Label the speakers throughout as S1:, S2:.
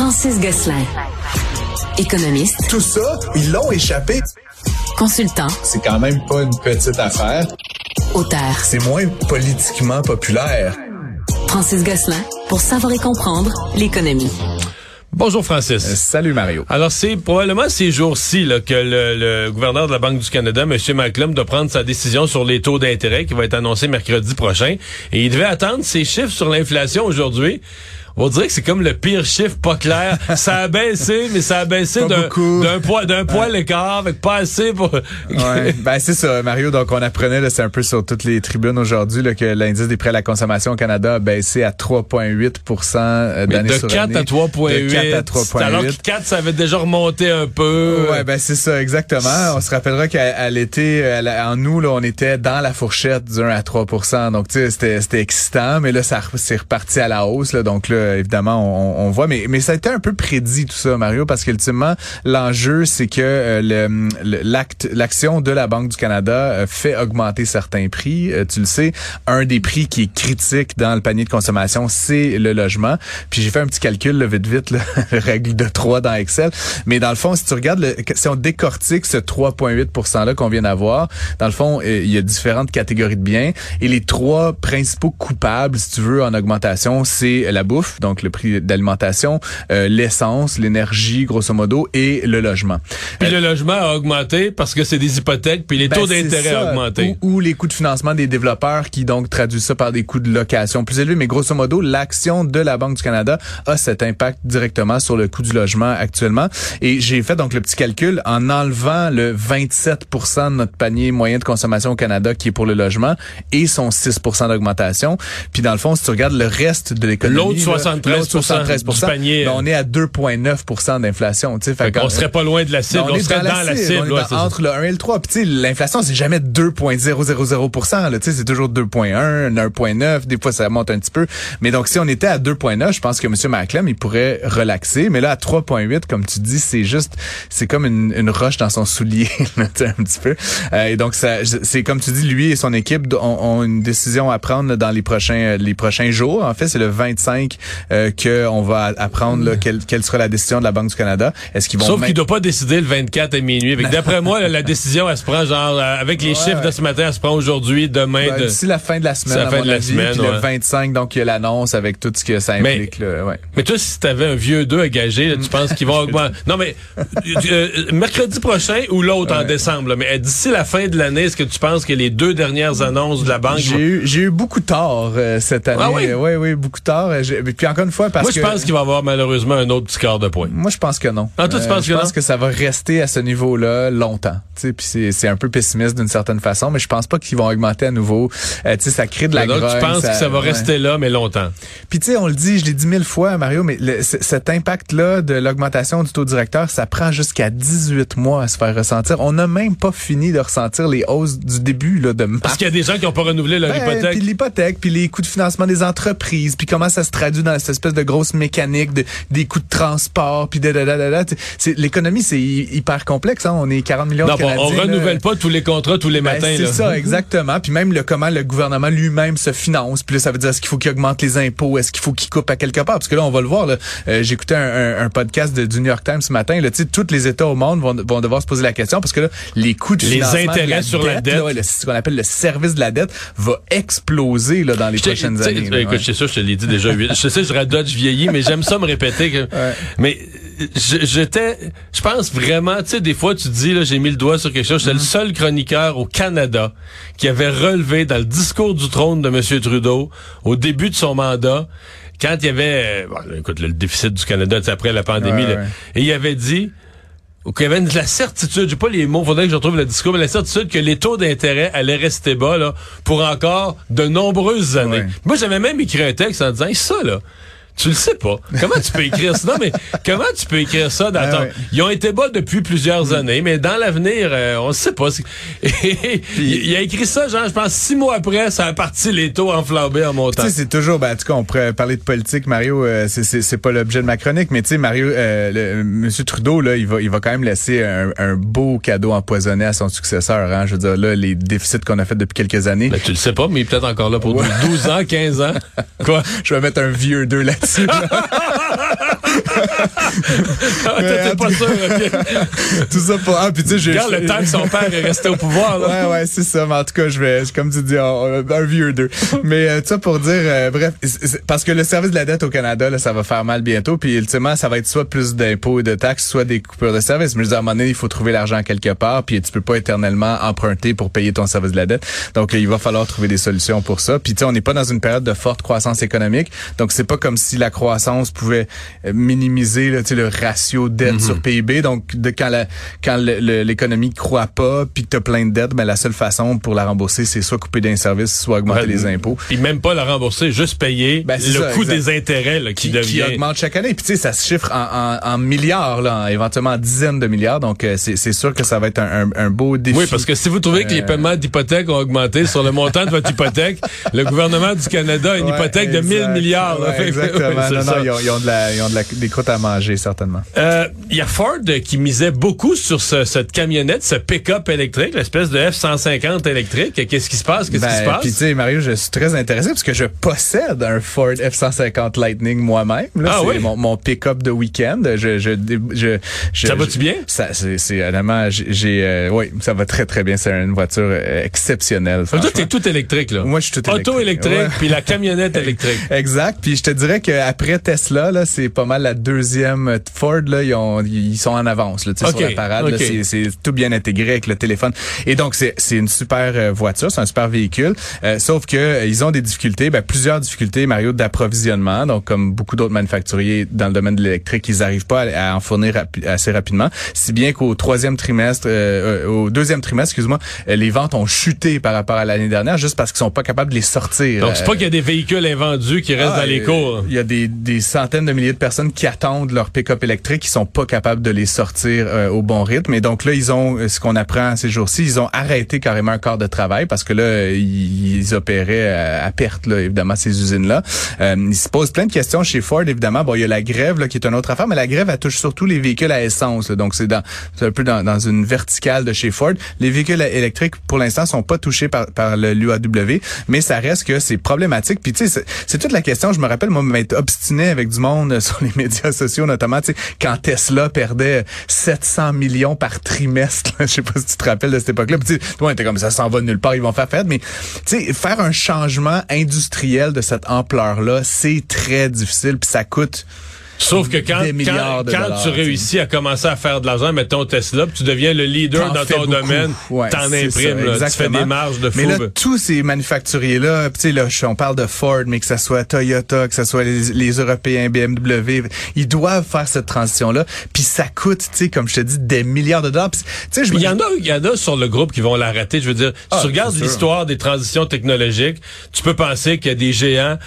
S1: Francis Gosselin. Économiste.
S2: Tout ça, ils l'ont échappé.
S1: Consultant.
S2: C'est quand même pas une petite affaire.
S1: Auteur.
S2: C'est moins politiquement populaire.
S1: Francis Gosselin pour savoir et comprendre l'économie.
S3: Bonjour Francis.
S2: Euh, salut Mario.
S3: Alors c'est probablement ces jours-ci là, que le, le, gouverneur de la Banque du Canada, M. McClum, doit prendre sa décision sur les taux d'intérêt qui va être annoncé mercredi prochain. Et il devait attendre ses chiffres sur l'inflation aujourd'hui on dirait que c'est comme le pire chiffre pas clair. Ça a baissé, mais ça a baissé d'un poids d'un poil l'écart avec pas assez pour.
S2: ouais. Ben c'est ça, Mario. Donc on apprenait, c'est un peu sur toutes les tribunes aujourd'hui que l'indice des prêts à la consommation au Canada a baissé à 3,8% euh, d'année sur
S3: année. De 4 à 3,8. Alors que 4, ça avait déjà remonté un peu.
S2: Ouais, ben c'est ça, exactement. On se rappellera qu'à l'été, en août, là, on était dans la fourchette du 1 à 3% Donc tu sais, c'était c'était excitant, mais là ça c'est reparti à la hausse. Là, donc là évidemment, on, voit, mais, mais ça a été un peu prédit tout ça, Mario, parce qu'ultimement, l'enjeu, c'est que euh, l'acte, l'action de la Banque du Canada euh, fait augmenter certains prix. Euh, tu le sais, un des prix qui est critique dans le panier de consommation, c'est le logement. Puis j'ai fait un petit calcul, là, vite, vite, là, règle de 3 dans Excel. Mais dans le fond, si tu regardes, le, si on décortique ce 3,8 %-là qu'on vient d'avoir, dans le fond, il y a différentes catégories de biens. Et les trois principaux coupables, si tu veux, en augmentation, c'est la bouffe donc le prix d'alimentation, euh, l'essence, l'énergie, grosso modo, et le logement.
S3: Puis le logement a augmenté parce que c'est des hypothèques, puis les ben, taux d'intérêt ont augmenté.
S2: Ou, les coûts de financement des développeurs qui donc traduisent ça par des coûts de location plus élevés. Mais grosso modo, l'action de la Banque du Canada a cet impact directement sur le coût du logement actuellement. Et j'ai fait donc le petit calcul en enlevant le 27 de notre panier moyen de consommation au Canada qui est pour le logement et son 6 d'augmentation. Puis dans le fond, si tu regardes le reste de l'économie,
S3: 73, du panier.
S2: Ben, on est à 2,9% d'inflation.
S3: On serait pas loin de la cible. On, serait dans, la cible.
S2: entre le 1 et le 3. Puis l'inflation, c'est jamais 2,000% C'est toujours 2,1, 1,9. Des fois, ça monte un petit peu. Mais donc, si on était à 2,9, je pense que M. Maclem, il pourrait relaxer. Mais là, à 3,8, comme tu dis, c'est juste, c'est comme une, une, roche dans son soulier, un petit peu. Euh, et donc, c'est comme tu dis, lui et son équipe ont, une décision à prendre dans les prochains, les prochains jours. En fait, c'est le 25 euh, qu'on va apprendre là, quelle, quelle, sera la décision de la Banque du Canada. Est-ce qu'ils vont
S3: Sauf qu'il doit pas décider le 24 à minuit. D'après moi, la décision, elle se prend genre euh, avec les chiffres de ce matin, elle se prend aujourd'hui, demain.
S2: Ben, D'ici la fin de la semaine.
S3: La fin de la semaine.
S2: le 25, donc il y a l'annonce avec tout ce que ça implique.
S3: Mais,
S2: là,
S3: mais toi, si tu avais un vieux 2 à gager, tu penses qu'ils vont augmenter? Non, mais euh, mercredi prochain ou l'autre en décembre. mais d'ici la fin de l'année, est-ce que tu penses que les deux dernières annonces de la banque
S2: J'ai eu, j'ai eu beaucoup tort cette année. Ah oui? oui, oui, beaucoup tort. Puis encore une fois, parce
S3: Moi, je pense qu'il va y avoir malheureusement un autre petit quart de point.
S2: Moi, je pense que non.
S3: Ah, toi, tu penses
S2: euh, je pense que ça va rester à ce niveau-là longtemps. Puis c'est un peu pessimiste d'une certaine façon, mais je pense pas qu'ils vont augmenter à nouveau. Euh, sais, ça crée de la
S3: grogne. Tu penses que ça va rester là, mais longtemps.
S2: Puis tu sais, on le dit, je l'ai dit mille fois, Mario, mais cet impact-là de l'augmentation du taux directeur, ça prend jusqu'à 18 mois à se faire ressentir. On n'a même pas fini de ressentir les hausses du début là, de mars.
S3: Parce qu'il y a des gens qui n'ont pas renouvelé leur ben, hypothèque.
S2: Puis l'hypothèque, puis les coûts de financement des entreprises, puis comment ça se traduit dans cette espèce de grosse mécanique de, des coûts de transport, puis de, de, l'économie, c'est hyper complexe. Hein? On est 40 millions de Canadiens.
S3: on renouvelle pas tous les contrats tous les ben, matins.
S2: C'est ça, exactement. Puis même le comment le gouvernement lui-même se finance. Puis là, ça veut dire est-ce qu'il faut qu'il augmente les impôts, est-ce qu'il faut qu'il coupe à quelque part? Parce que là, on va le voir. Euh, J'écoutais un, un, podcast de, du New York Times ce matin. Là, tous les États au monde vont, vont devoir se poser la question parce que là, les coûts de
S3: les intérêts sur la dette,
S2: ce qu'on appelle le service de la dette, va exploser là, dans les prochaines années.
S3: Écoute, sais ça, je te l'ai dit déjà. je sais, je radote, je vieillis, mais j'aime ça me répéter. Que, Mais j'étais, je pense vraiment, tu sais, des fois tu dis là, j'ai mis le doigt sur quelque chose. J'étais le mm-hmm. seul chroniqueur au Canada qui avait relevé dans le discours du trône de M. Trudeau au début de son mandat quand il y avait, bon, écoute, le déficit du Canada après la pandémie, et il avait dit qu'il y avait la certitude, j'ai pas les mots, faudrait que je retrouve le discours, mais la certitude que les taux d'intérêt allaient rester bas là, pour encore de nombreuses années. Moi, j'avais même écrit un texte en disant, ça là, tu le sais pas. Comment tu peux écrire ça? Non, mais comment tu peux écrire ça dans ton... Ils ont été bas depuis plusieurs mm. années, mais dans l'avenir, euh, on ne sait pas. il a écrit ça, genre, je pense, six mois après, ça a parti les taux enflammés en montant.
S2: Tu sais, c'est toujours, ben, en tout cas, on pourrait parler de politique, Mario, euh, c'est pas l'objet de ma chronique, mais tu sais, Mario, euh, M. Trudeau, là, il va, il va quand même laisser un, beau cadeau empoisonné à son successeur. Hein? Je veux dire, là, les déficits qu'on a fait depuis quelques années.
S3: Ben, tu le sais pas, mais il est peut-être encore là pour 12 ans, 15 ans.
S2: Quoi? Je vais mettre un vieux deux là ça.
S3: Ah, T'es pas sûr, ok.
S2: tout ça pour ah puis tu sais j'ai
S3: Regarde le temps que son père est resté au pouvoir, là.
S2: Ouais, ouais, c'est ça. Mais en tout cas, je vais, comme tu dis, un, un vieux deux. Mais euh, ça pour dire, euh, bref, parce que le service de la dette au Canada, là, ça va faire mal bientôt. Puis ultimement, ça va être soit plus d'impôts et de taxes, soit des coupures de services. Mais je veux dire, à un moment donné, il faut trouver l'argent quelque part. Puis tu peux pas éternellement emprunter pour payer ton service de la dette. Donc, il va falloir trouver des solutions pour ça. Puis tu sais, on n'est pas dans une période de forte croissance économique. Donc, c'est pas comme si la croissance pouvait euh, minimiser là, tu le ratio dette sur PIB. Donc, de quand la, quand l'économie croît pas, puis que t'as plein de dettes, ben la seule façon pour la rembourser, c'est soit couper d'un service, soit augmenter les impôts.
S3: Puis même pas le rembourser, juste payer
S2: Ben,
S3: le
S2: ça,
S3: coût
S2: exact.
S3: des intérêts là, qui,
S2: Qui,
S3: devient.
S2: qui augmente chaque année. Puis tu sais, ça se chiffre en, en, en milliards, là, en- éventuellement en dizaines de milliards. Donc euh, c'est c'est sûr que ça va être un, un, un beau défi.
S3: Oui, parce que si vous trouvez que les
S2: Euh,
S3: paiements d'hypothèque ont augmenté sur le montant de votre hypothèque, le gouvernement du Canada a une
S2: Ouais,
S3: hypothèque de
S2: exact.
S3: 1000 milliards.
S2: Ouais, exactement. non, non, ils ont, ils ont de la, ils ont de la, des croûtes à manger, certainement.
S3: Euh, Il y a Ford qui misait beaucoup sur ce- cette camionnette, ce pick-up électrique, l'espèce de F-150 électrique. Qu'est-ce qui se passe? Qu'est-ce qui se
S2: Ben,
S3: passe?
S2: Puis tu sais, Mario, je suis très intéressé parce que je possède un Ford F-150 Lightning moi-même.
S3: Ah
S2: c'est
S3: oui?
S2: mon, mon pick-up de week-end. Je, je, je, je-
S3: Ça va-tu bien?
S2: Ça, c'est, honnêtement, j'ai, euh, oui, ça va très très bien. C'est une voiture euh, exceptionnelle.
S3: Toi,
S2: franchement.
S3: t'es tout électrique, là.
S2: Moi, je suis tout électrique.
S3: Auto électrique, puis la camionnette électrique.
S2: Exact. Puis je te dirais qu'après Tesla, là, c'est pas mal la deuxième Ford. Là, ils, ont, ils sont en avance là, tu sais,
S3: Ok,
S2: sur la parade. là.
S3: ok.
S2: C'est, tout bien intégré avec le téléphone. Et donc, c'est, une super euh, voiture, c'est un super véhicule. Euh, sauf que euh, ils ont des difficultés, ben, plusieurs difficultés, Mario, d'approvisionnement. Donc, comme beaucoup d'autres manufacturiers dans le domaine de l'électrique, ils n'arrivent pas à, à en fournir rapi- assez rapidement. Si bien qu'au troisième trimestre, euh, euh, au deuxième trimestre, excuse-moi, les ventes ont chuté par rapport à l'année dernière, juste parce qu'ils sont pas capables de les sortir.
S3: Donc, c'est pas qu'il y a des véhicules invendus qui restent
S2: ah,
S3: dans les cours.
S2: Il y a des, des centaines de milliers de personnes qui attendent leur pick-up électrique, qui sont pas capables de les sortir euh, au bon rythme. Et donc là, ils ont, euh, ce qu'on apprend ces jours-ci, ils ont arrêté carrément un corps de travail parce que là, ils, opéraient à, perte, là, évidemment, ces usines-là. Euh, ils se posent plein de questions chez Ford, évidemment. Bon, il y a la grève là, qui est une autre affaire, mais la grève, elle touche surtout les véhicules à essence. là. donc c'est dans un peu dans, dans une verticale de chez Ford. Les véhicules électriques, pour l'instant, sont pas touchés par, par l'UAW, mais ça reste que c'est problématique. Puis tu sais, c'est- c'est toute la question. Je me rappelle, moi, m'être obstiné avec du monde euh, sur les médias sociaux, notamment, tu quand Tesla perdait 700 millions par trimestre. Je sais pas si tu te rappelles de cette époque-là. Tu sais, comme ça, s'en va nulle part, ils vont faire fête. Mais tu sais, faire un changement industriel de cette ampleur-là, c'est très difficile. Puis ça coûte.
S3: Sauf que quand, quand,
S2: de
S3: quand
S2: dollars,
S3: tu réussis à commencer à faire de l'argent, mettons Tesla, puis tu deviens le leader dans ton
S2: beaucoup.
S3: domaine,
S2: Ouais,
S3: t'en imprimes,
S2: ça,
S3: là, tu fais des marges de fou.
S2: Mais là, tous ces manufacturiers-là, tu sais, là, on parle de Ford, mais que ce soit Toyota, que ce soit les, les Européens, BMW, ils doivent faire cette transition-là. Puis ça coûte, tu sais, comme je te dis, des milliards de dollars.
S3: Il
S2: me
S3: y en a, il y en a sur le groupe qui vont l'arrêter. Je veux dire,
S2: Ah,
S3: si tu regardes
S2: c'est sûr.
S3: l'histoire des transitions technologiques, tu peux penser qu'il y a des géants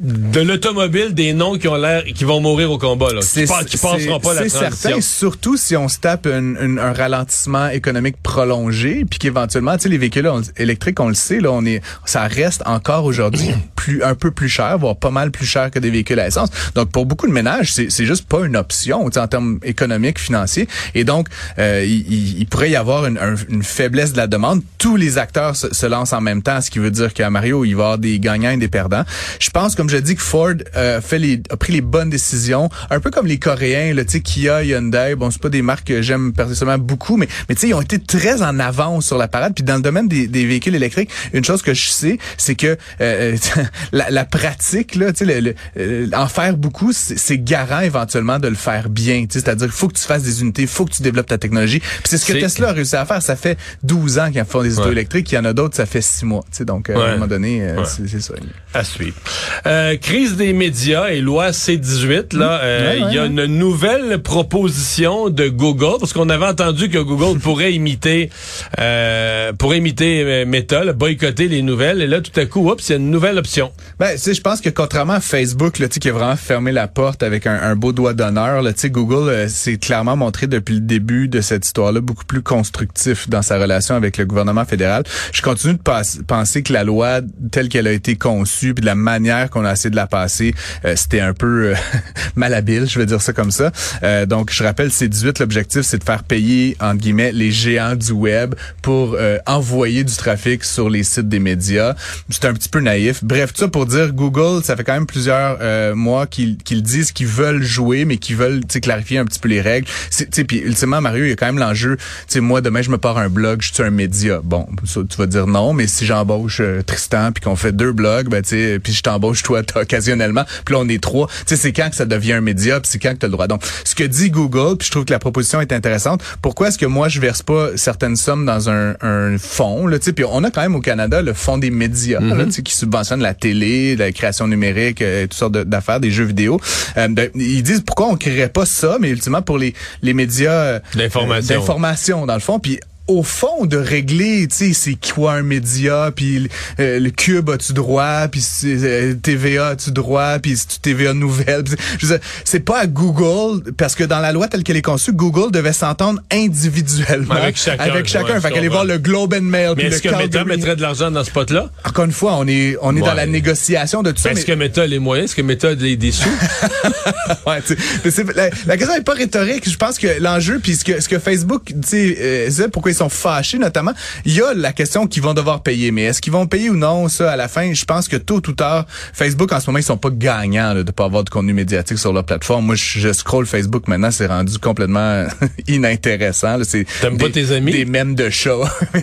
S3: de l'automobile, des noms qui ont l'air, qui vont mourir au combat, là. Qui, pas- qui passeront pas la
S2: c'est
S3: transition.
S2: certain, surtout si on se tape un, un- un ralentissement économique prolongé, puis qu'éventuellement, tu sais, les véhicules on- électriques, on le sait, là, on est, ça reste encore aujourd'hui plus, un peu plus cher, voire pas mal plus cher que des véhicules à essence. Donc, pour beaucoup de ménages, c'est, c'est juste pas une option, tu sais, en termes économiques, financiers. Et donc, euh, il, il- pourrait y avoir une, un- une faiblesse de la demande. Tous les acteurs se, se lancent en même temps, ce qui veut dire qu'à Mario, il va y avoir des gagnants et des perdants. Je pense, comme je dis, que Ford euh, fait les, a pris les bonnes décisions, un peu comme les Coréens, là, Kia, Hyundai. Bon, c'est pas des marques que j'aime personnellement beaucoup, mais, mais tu sais, ils ont été très en avance sur la parade. Puis dans le domaine des, des véhicules électriques, une chose que je sais, c'est que euh, la, la pratique, là, tu sais, le- le- euh, en faire beaucoup, c'est garant éventuellement de le faire bien. tu sais, C'est-à-dire qu'il faut que tu fasses des unités, il faut que tu développes ta technologie. Puis c'est ce que Tesla a réussi à faire. Ça fait 12 ans qu'ils font des autos
S3: Ouais.
S2: électriques. Il y en a d'autres, ça fait 6 mois. tu sais. Donc, euh, à un moment donné, euh,
S3: Ouais.
S2: c'est ça.
S3: À suivre. Euh, crise des médias et loi C-18, là, euh,
S2: Ouais, ouais,
S3: il y a
S2: ouais.
S3: une nouvelle proposition de Google, parce qu'on avait entendu que Google pourrait imiter, euh, pourrait imiter euh, Meta, là, boycotter les nouvelles, et là, tout à coup, oups, il y a une nouvelle option.
S2: Ben, tu sais, je pense que contrairement à Facebook, là, tu sais, qui a vraiment fermé la porte avec un, un beau doigt d'honneur, là, tu sais, Google euh, s'est clairement montré depuis le début de cette histoire-là beaucoup plus constructif dans sa relation avec le gouvernement fédéral. Je continue de penser que la loi telle qu'elle a été conçue, puis de la manière qu'on qu'on a essayé de la passer, c'était un peu malhabile, je vais dire ça comme ça. donc, je rappelle, c'est 18, l'objectif, c'est de faire payer, entre guillemets, les géants du web pour envoyer du trafic sur les sites des médias. C'est un petit peu naïf. Bref, tout ça pour dire, Google, ça fait quand même plusieurs mois qu'ils disent qu'ils veulent jouer, mais qu'ils veulent clarifier un petit peu les règles. Puis ultimement, Mario, il y a quand même l'enjeu, tu sais, moi, demain, je me pars un blog, je suis un média. Bon, tu vas dire non, mais si j'embauche euh, Tristan, puis qu'on fait deux blogs, ben, puis je t'embauche toi occasionnellement, puis là, on est trois. Tu sais, c'est quand que ça devient un média, puis c'est quand que tu as le droit. Donc, ce que dit Google, puis je trouve que la proposition est intéressante, pourquoi est-ce que moi, je verse pas certaines sommes dans un, un fonds, là, tu sais, puis on a quand même au Canada le fonds des médias, là, mm-hmm. tu sais, qui subventionne la télé, la création numérique, euh, toutes sortes d'affaires, des jeux vidéo. Euh, ils disent pourquoi on créerait pas ça, mais ultimement pour les, les médias euh, d'information. dans le fond. Puis au fond de régler, tu sais, c'est quoi un média, puis euh, le Cube as-tu droit, puis euh, TVA as-tu droit, puis TVA Nouvelle. C'est pas à Google, parce que dans la loi telle qu'elle est conçue, Google devait s'entendre individuellement
S3: avec chacun.
S2: Avec chacun. fait qu'aller voir le Globe and Mail.
S3: Mais est-ce que Meta mettrait de l'argent dans ce pot-là?
S2: Encore une fois, on est on est dans la négociation de tout ça.
S3: Est-ce que Meta a les moyens? Est-ce que Meta a des, des sous?
S2: ouais, mais la, la, question n'est pas rhétorique. Je pense que l'enjeu, puis ce que, ce que Facebook, tu sais, euh, pourquoi ils sont fâchés notamment. Il y a la question qu'ils vont devoir payer, mais est-ce qu'ils vont payer ou non ça à la fin? Je pense que tôt ou tard, Facebook en ce moment ils sont pas gagnants là, de pas avoir de contenu médiatique sur leur plateforme. Moi, je, scroll Facebook maintenant, c'est rendu complètement inintéressant. C'est
S3: T'aimes pas tes amis?
S2: Des mèmes de chat.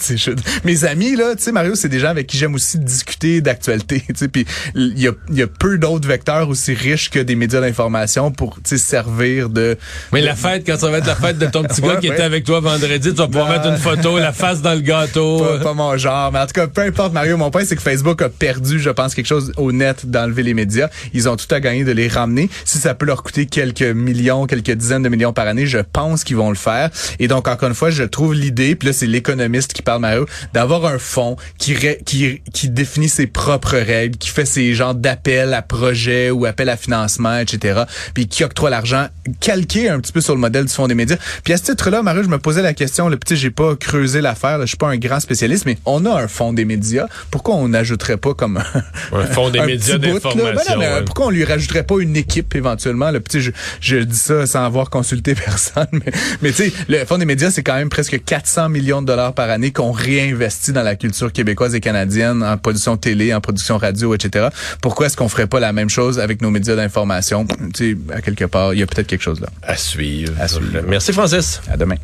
S2: Mes amis là, tu sais Mario, c'est des gens avec qui j'aime aussi discuter d'actualité. Puis il y a, y a peu d'autres vecteurs aussi riches que des médias d'information pour servir de.
S3: Mais la fête quand ça va être la fête de ton petit gars qui était avec toi vendredi, tu vas pouvoir mettre une photo, la face dans le gâteau.
S2: Pas, mon genre. Mais en tout cas, peu importe, Mario, mon point, c'est que Facebook a perdu, je pense, quelque chose au net d'enlever les médias. Ils ont tout à gagner de les ramener. Si ça peut leur coûter quelques millions, quelques dizaines de millions par année, je pense qu'ils vont le faire. Et donc, encore une fois, je trouve l'idée, puis là, c'est l'économiste qui parle, Mario, d'avoir un fonds qui, qui, qui définit ses propres règles, qui fait ses genres d'appels à projets ou appels à financement, etc. Puis qui octroie l'argent calqué un petit peu sur le modèle du fonds des médias. Puis à ce titre-là, Mario, je me posais la question, le petit, j'ai pas creuser l'affaire. Je suis pas un grand spécialiste, mais on a un fonds des médias. Pourquoi on n'ajouterait pas comme
S3: un fonds des médias d'information?
S2: Ben pourquoi on lui rajouterait pas une équipe éventuellement? Le petit, je, je, dis ça sans avoir consulté personne, mais, mais tu sais, le fonds des médias, c'est quand même presque 400 millions de dollars par année qu'on réinvestit dans la culture québécoise et canadienne, en production télé, en production radio, etc. Pourquoi est-ce qu'on ferait pas la même chose avec nos médias d'information? Tu sais, à quelque part, il y a peut-être quelque chose là.
S3: À suivre. À suivre. Merci Francis.
S2: À demain.